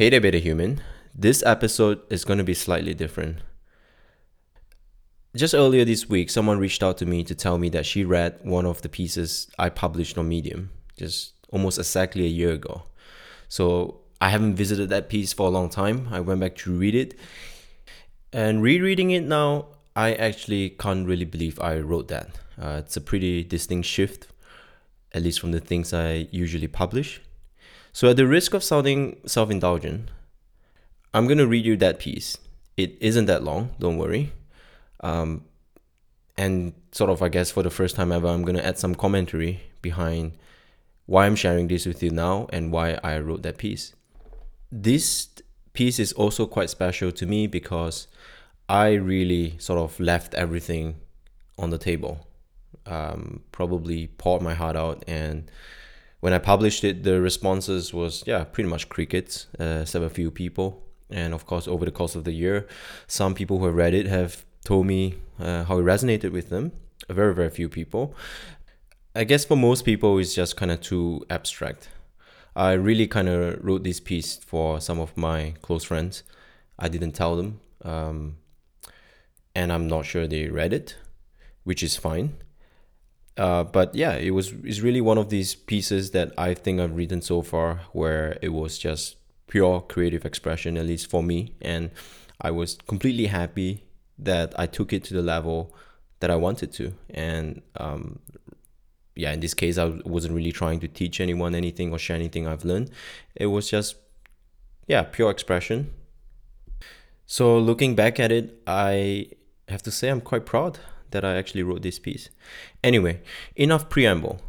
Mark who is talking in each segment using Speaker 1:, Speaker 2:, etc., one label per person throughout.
Speaker 1: Hey there, Beta Human. This episode is going to be slightly different. Just earlier this week, someone reached out to me to tell me that she read one of the pieces I published on Medium just almost exactly a year ago. So I haven't visited that piece for a long time. I went back to read it. And rereading it now, I actually can't really believe I wrote that. Uh, it's a pretty distinct shift, at least from the things I usually publish. So, at the risk of sounding self indulgent, I'm going to read you that piece. It isn't that long, don't worry. Um, and sort of, I guess, for the first time ever, I'm going to add some commentary behind why I'm sharing this with you now and why I wrote that piece. This piece is also quite special to me because I really sort of left everything on the table. Um, probably poured my heart out and when I published it, the responses was yeah, pretty much crickets, uh, a few people. And of course, over the course of the year, some people who have read it have told me uh, how it resonated with them. Very very few people. I guess for most people, it's just kind of too abstract. I really kind of wrote this piece for some of my close friends. I didn't tell them, um, and I'm not sure they read it, which is fine. Uh, but yeah, it was it's really one of these pieces that I think I've written so far where it was just pure creative expression, at least for me, and I was completely happy that I took it to the level that I wanted to. And um, yeah, in this case, I wasn't really trying to teach anyone anything or share anything I've learned. It was just yeah, pure expression. So looking back at it, I have to say I'm quite proud that I actually wrote this piece. Anyway, enough preamble.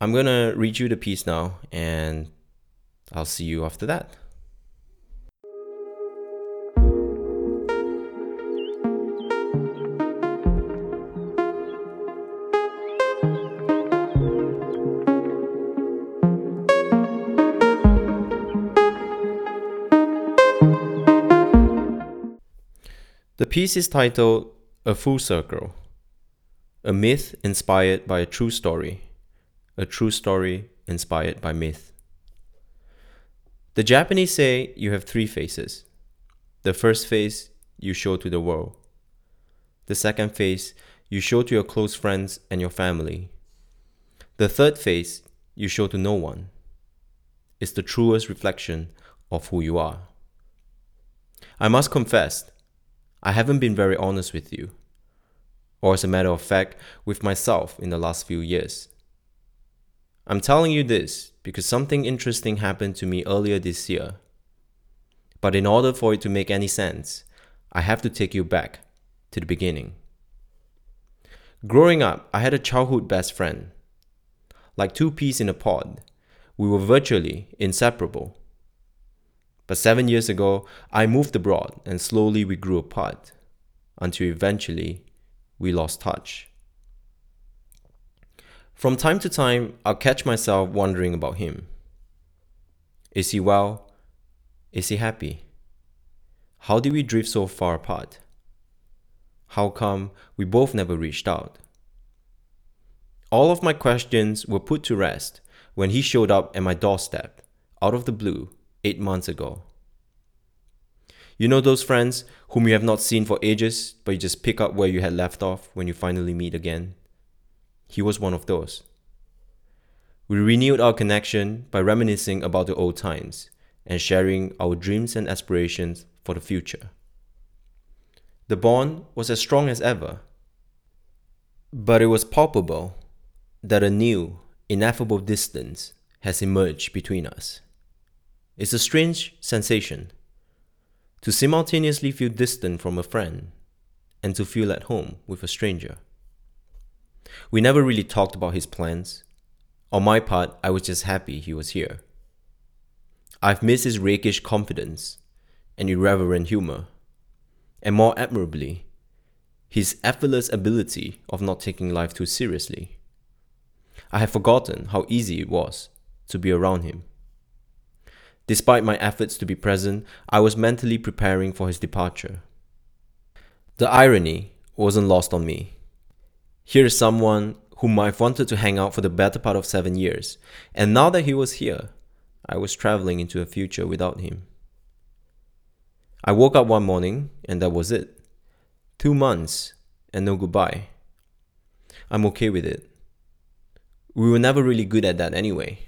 Speaker 1: I'm gonna read you the piece now, and I'll see you after that. The piece is titled A Full Circle a myth inspired by a true story, a true story inspired by myth. The Japanese say you have three faces. The first face you show to the world. The second face you show to your close friends and your family. The third face you show to no one. It's the truest reflection of who you are. I must confess, I haven't been very honest with you or as a matter of fact, with myself in the last few years. I'm telling you this because something interesting happened to me earlier this year. But in order for it to make any sense, I have to take you back to the beginning. Growing up, I had a childhood best friend. Like two peas in a pod, we were virtually inseparable. But seven years ago, I moved abroad and slowly we grew apart until eventually we lost touch. From time to time, I'll catch myself wondering about him. Is he well? Is he happy? How did we drift so far apart? How come we both never reached out? All of my questions were put to rest when he showed up at my doorstep, out of the blue, eight months ago. You know those friends whom you have not seen for ages, but you just pick up where you had left off when you finally meet again? He was one of those. We renewed our connection by reminiscing about the old times and sharing our dreams and aspirations for the future. The bond was as strong as ever, but it was palpable that a new, ineffable distance has emerged between us. It's a strange sensation to simultaneously feel distant from a friend and to feel at home with a stranger. We never really talked about his plans. On my part, I was just happy he was here. I've missed his rakish confidence and irreverent humor, and more admirably, his effortless ability of not taking life too seriously. I have forgotten how easy it was to be around him. Despite my efforts to be present, I was mentally preparing for his departure. The irony wasn't lost on me. Here is someone whom I've wanted to hang out for the better part of seven years, and now that he was here, I was traveling into a future without him. I woke up one morning and that was it. Two months and no goodbye. I'm okay with it. We were never really good at that anyway.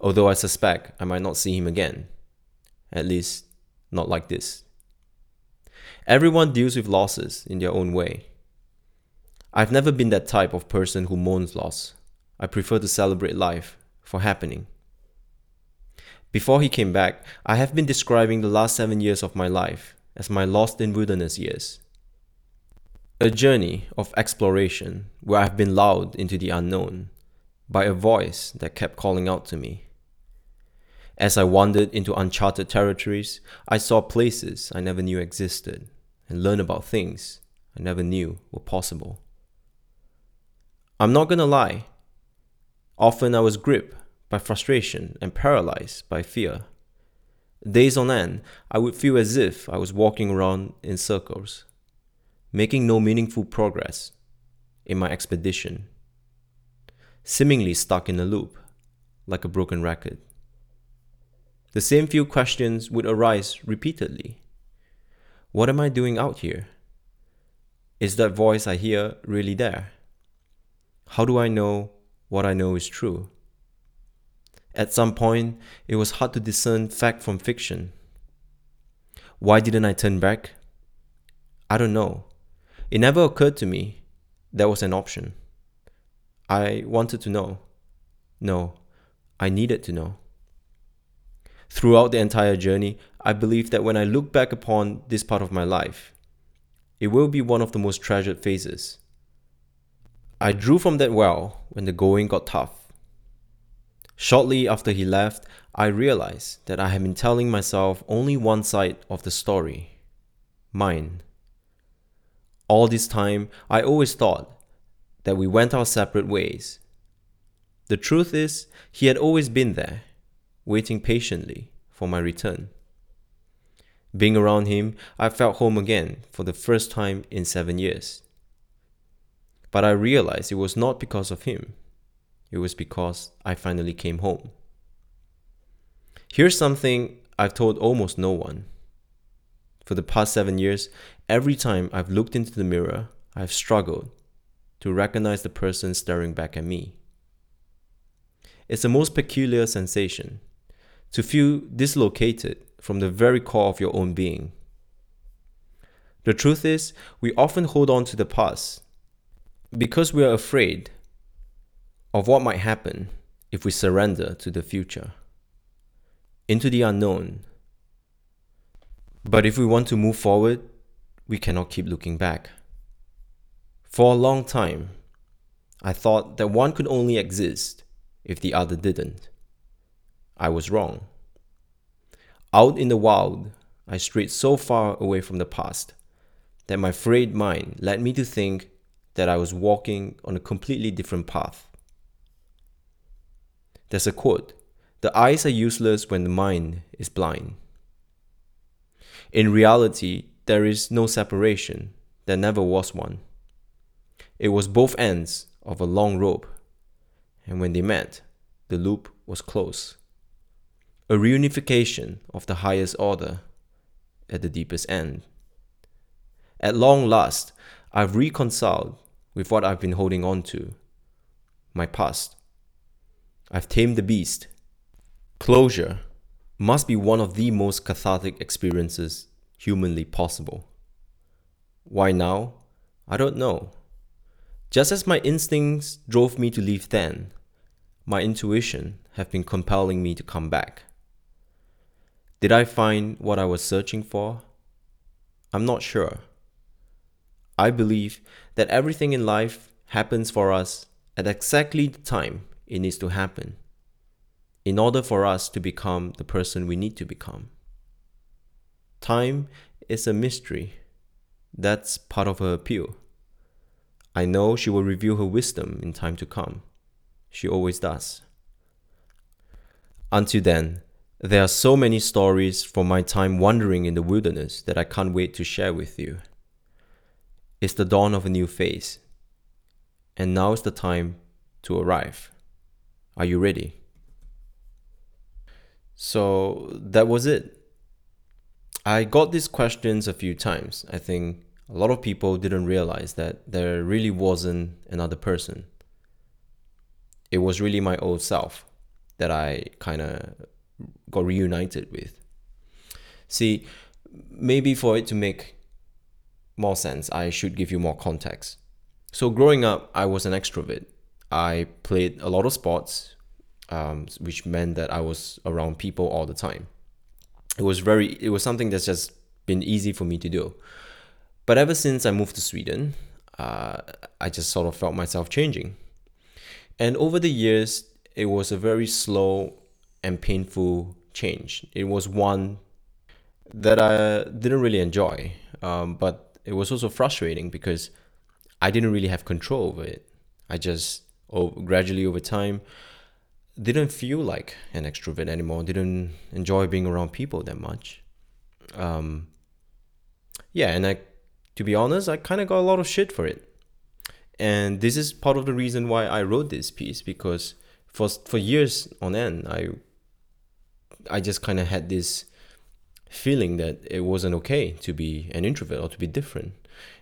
Speaker 1: Although I suspect I might not see him again. At least, not like this. Everyone deals with losses in their own way. I've never been that type of person who mourns loss. I prefer to celebrate life for happening. Before he came back, I have been describing the last seven years of my life as my lost in wilderness years. A journey of exploration where I've been lulled into the unknown by a voice that kept calling out to me. As I wandered into uncharted territories, I saw places I never knew existed and learned about things I never knew were possible. I'm not gonna lie, often I was gripped by frustration and paralyzed by fear. Days on end, I would feel as if I was walking around in circles, making no meaningful progress in my expedition, seemingly stuck in a loop like a broken record. The same few questions would arise repeatedly. What am I doing out here? Is that voice I hear really there? How do I know what I know is true? At some point, it was hard to discern fact from fiction. Why didn't I turn back? I don't know. It never occurred to me that was an option. I wanted to know. No, I needed to know. Throughout the entire journey, I believe that when I look back upon this part of my life, it will be one of the most treasured phases. I drew from that well when the going got tough Shortly after he left, I realized that I had been telling myself only one side of the story mine. All this time, I always thought that we went our separate ways. The truth is, he had always been there, waiting patiently for my return. Being around him, I felt home again for the first time in seven years. But I realized it was not because of him it was because I finally came home. Here's something I've told almost no one. For the past seven years, every time I've looked into the mirror, I've struggled to recognize the person staring back at me. It's the most peculiar sensation to feel dislocated from the very core of your own being. The truth is, we often hold on to the past because we are afraid of what might happen if we surrender to the future, into the unknown. But if we want to move forward, we cannot keep looking back. For a long time, I thought that one could only exist if the other didn't. I was wrong. Out in the wild, I strayed so far away from the past that my frayed mind led me to think that I was walking on a completely different path. There's a quote The eyes are useless when the mind is blind. In reality, there is no separation. There never was one. It was both ends of a long rope, and when they met, the loop was close. A reunification of the highest order at the deepest end. At long last, I've reconciled with what I've been holding on to my past. I've tamed the beast. Closure must be one of the most cathartic experiences humanly possible. Why now? I don't know. Just as my instincts drove me to leave then, my intuition have been compelling me to come back. Did I find what I was searching for? I'm not sure. I believe that everything in life happens for us at exactly the time it needs to happen in order for us to become the person we need to become. Time is a mystery. That's part of her appeal. I know she will reveal her wisdom in time to come. She always does. Until then, there are so many stories from my time wandering in the wilderness that I can't wait to share with you. It's the dawn of a new phase, and now is the time to arrive. Are you ready? So that was it. I got these questions a few times. I think a lot of people didn't realize that there really wasn't another person. It was really my old self that I kind of got reunited with. See, maybe for it to make more sense, I should give you more context. So, growing up, I was an extrovert. I played a lot of sports, um, which meant that I was around people all the time. It was very, it was something that's just been easy for me to do. But ever since I moved to Sweden, uh, I just sort of felt myself changing. And over the years, it was a very slow and painful change. It was one that I didn't really enjoy, um, but it was also frustrating because I didn't really have control over it. I just oh, gradually over time didn't feel like an extrovert anymore. Didn't enjoy being around people that much. Um, yeah, and I, to be honest, I kind of got a lot of shit for it. And this is part of the reason why I wrote this piece because for for years on end, I I just kind of had this feeling that it wasn't okay to be an introvert or to be different.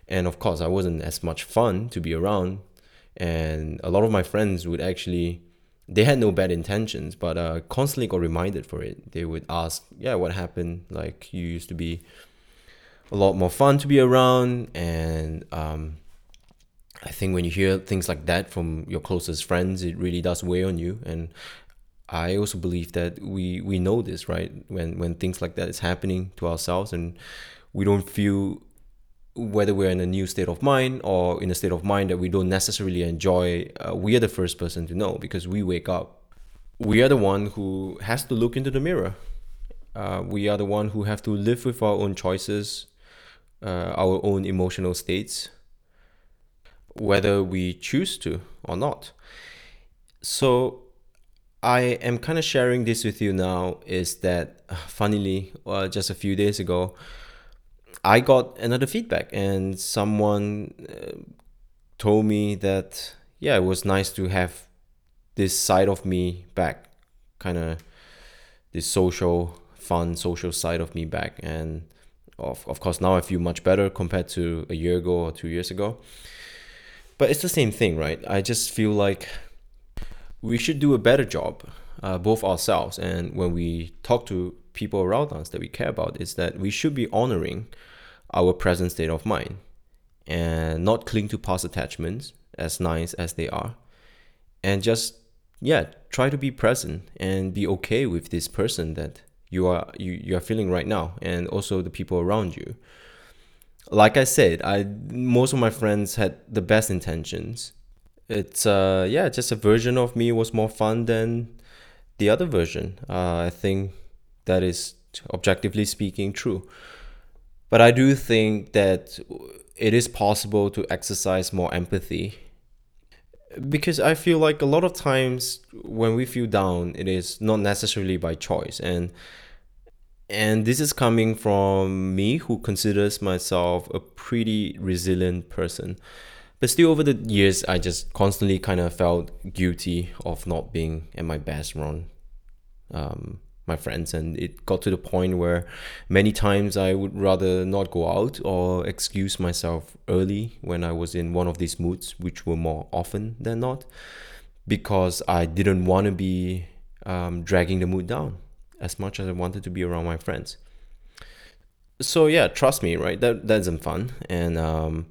Speaker 1: And of course, I wasn't as much fun to be around. And a lot of my friends would actually, they had no bad intentions, but uh, constantly got reminded for it. They would ask, Yeah, what happened? Like, you used to be a lot more fun to be around. And um, I think when you hear things like that from your closest friends, it really does weigh on you. And I also believe that we we know this, right? When when things like that is happening to ourselves, and we don't feel whether we're in a new state of mind or in a state of mind that we don't necessarily enjoy, uh, we are the first person to know because we wake up. We are the one who has to look into the mirror. Uh, we are the one who have to live with our own choices, uh, our own emotional states, whether we choose to or not. So I am kind of sharing this with you now is that, funnily, uh, just a few days ago, I got another feedback, and someone uh, told me that, yeah, it was nice to have this side of me back, kind of this social, fun, social side of me back. And of, of course, now I feel much better compared to a year ago or two years ago. But it's the same thing, right? I just feel like we should do a better job, uh, both ourselves and when we talk to people around us that we care about, is that we should be honoring our present state of mind and not cling to past attachments, as nice as they are, and just yeah, try to be present and be okay with this person that you are you, you are feeling right now, and also the people around you. Like I said, I most of my friends had the best intentions. It's uh yeah just a version of me was more fun than the other version. Uh, i think that is objectively speaking true. But i do think that it is possible to exercise more empathy because i feel like a lot of times when we feel down it is not necessarily by choice. And and this is coming from me who considers myself a pretty resilient person but still, over the years, I just constantly kind of felt guilty of not being at my best around um, my friends. And it got to the point where many times I would rather not go out or excuse myself early when I was in one of these moods, which were more often than not, because I didn't want to be um, dragging the mood down as much as I wanted to be around my friends. So yeah, trust me, right? That that isn't fun, and um,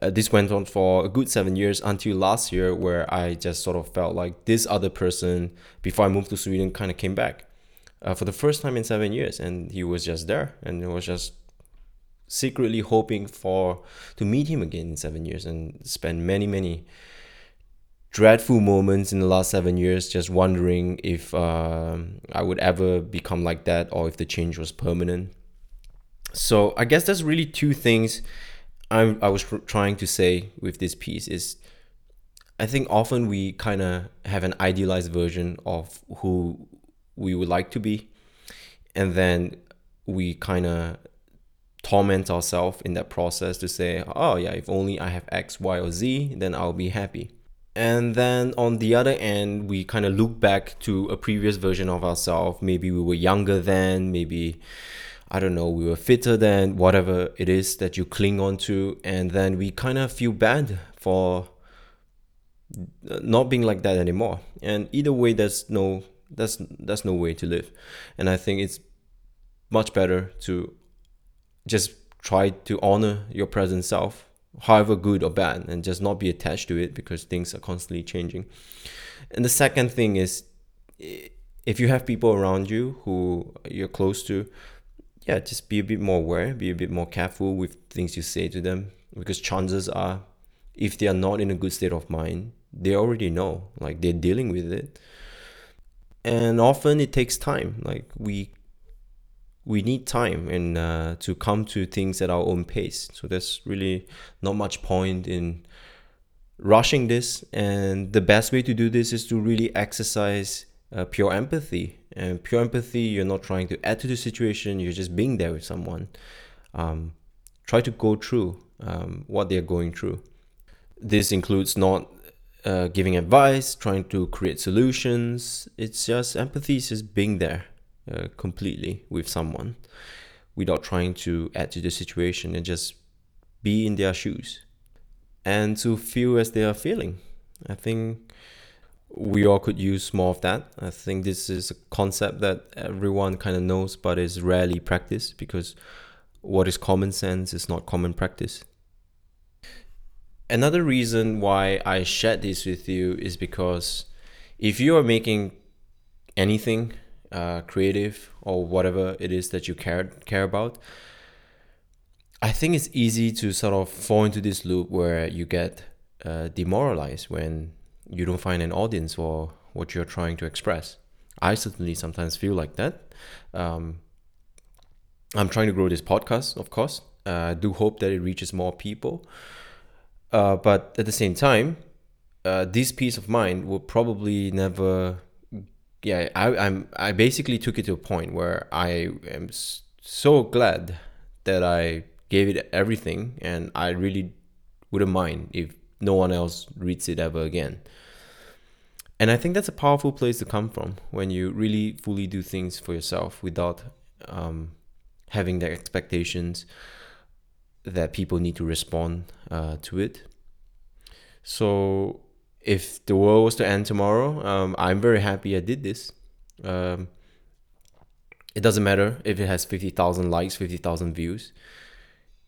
Speaker 1: uh, this went on for a good seven years until last year, where I just sort of felt like this other person, before I moved to Sweden, kind of came back uh, for the first time in seven years, and he was just there, and it was just secretly hoping for to meet him again in seven years and spend many many dreadful moments in the last seven years just wondering if uh, i would ever become like that or if the change was permanent so i guess there's really two things I, I was trying to say with this piece is I think often we kind of have an idealized version of who we would like to be, and then we kind of torment ourselves in that process to say, oh, yeah, if only I have X, Y, or Z, then I'll be happy. And then on the other end, we kind of look back to a previous version of ourselves. Maybe we were younger then, maybe I don't know, we were fitter than whatever it is that you cling on to, and then we kind of feel bad for not being like that anymore. And either way, there's no that's that's no way to live. And I think it's much better to just try to honor your present self, however good or bad, and just not be attached to it because things are constantly changing. And the second thing is if you have people around you who you're close to, yeah, just be a bit more aware, be a bit more careful with things you say to them because chances are if they are not in a good state of mind, they already know, like they're dealing with it. And often it takes time. Like we we need time and uh, to come to things at our own pace. So there's really not much point in rushing this. And the best way to do this is to really exercise uh, pure empathy. And pure empathy, you're not trying to add to the situation, you're just being there with someone. Um, try to go through um, what they're going through. This includes not uh, giving advice, trying to create solutions. It's just empathy is just being there uh, completely with someone without trying to add to the situation and just be in their shoes and to feel as they are feeling. I think we all could use more of that. I think this is a concept that everyone kind of knows but is rarely practiced because what is common sense is not common practice. Another reason why I shared this with you is because if you are making anything uh, creative or whatever it is that you care care about, I think it's easy to sort of fall into this loop where you get uh, demoralized when you don't find an audience for what you're trying to express. I certainly sometimes feel like that. Um, I'm trying to grow this podcast, of course. Uh, I do hope that it reaches more people. Uh, but at the same time, uh, this peace of mind will probably never. Yeah, I, I'm. I basically took it to a point where I am so glad that I gave it everything, and I really wouldn't mind if no one else reads it ever again. And I think that's a powerful place to come from when you really fully do things for yourself without um, having the expectations that people need to respond uh, to it. So, if the world was to end tomorrow, um, I'm very happy I did this. Um, it doesn't matter if it has 50,000 likes, 50,000 views.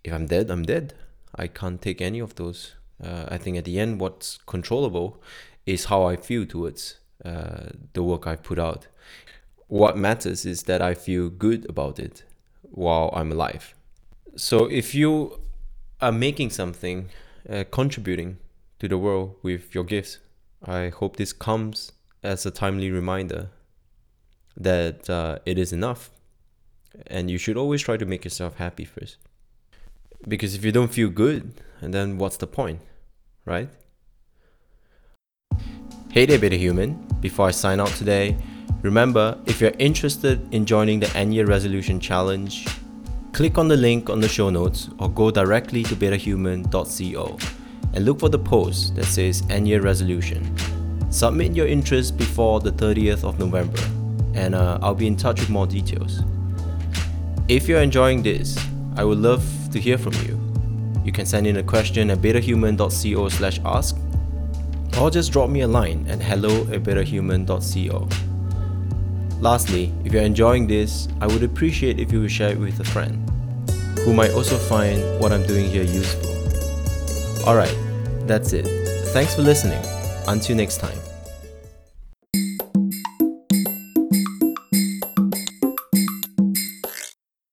Speaker 1: If I'm dead, I'm dead. I can't take any of those. Uh, I think at the end, what's controllable is how I feel towards uh, the work I've put out. What matters is that I feel good about it while I'm alive. So if you are making something, uh, contributing to the world with your gifts, I hope this comes as a timely reminder that uh, it is enough. And you should always try to make yourself happy first. Because if you don't feel good, and then what's the point, right? Hey there, Beta Human. Before I sign out today, remember if you're interested in joining the End Year Resolution Challenge, click on the link on the show notes or go directly to betahuman.co and look for the post that says End Year Resolution. Submit your interest before the 30th of November, and uh, I'll be in touch with more details. If you're enjoying this, I would love to hear from you. You can send in a question at betahuman.co slash ask or just drop me a line at hello at betahuman.co. Lastly, if you're enjoying this, I would appreciate if you would share it with a friend who might also find what I'm doing here useful. Alright, that's it. Thanks for listening. Until next time.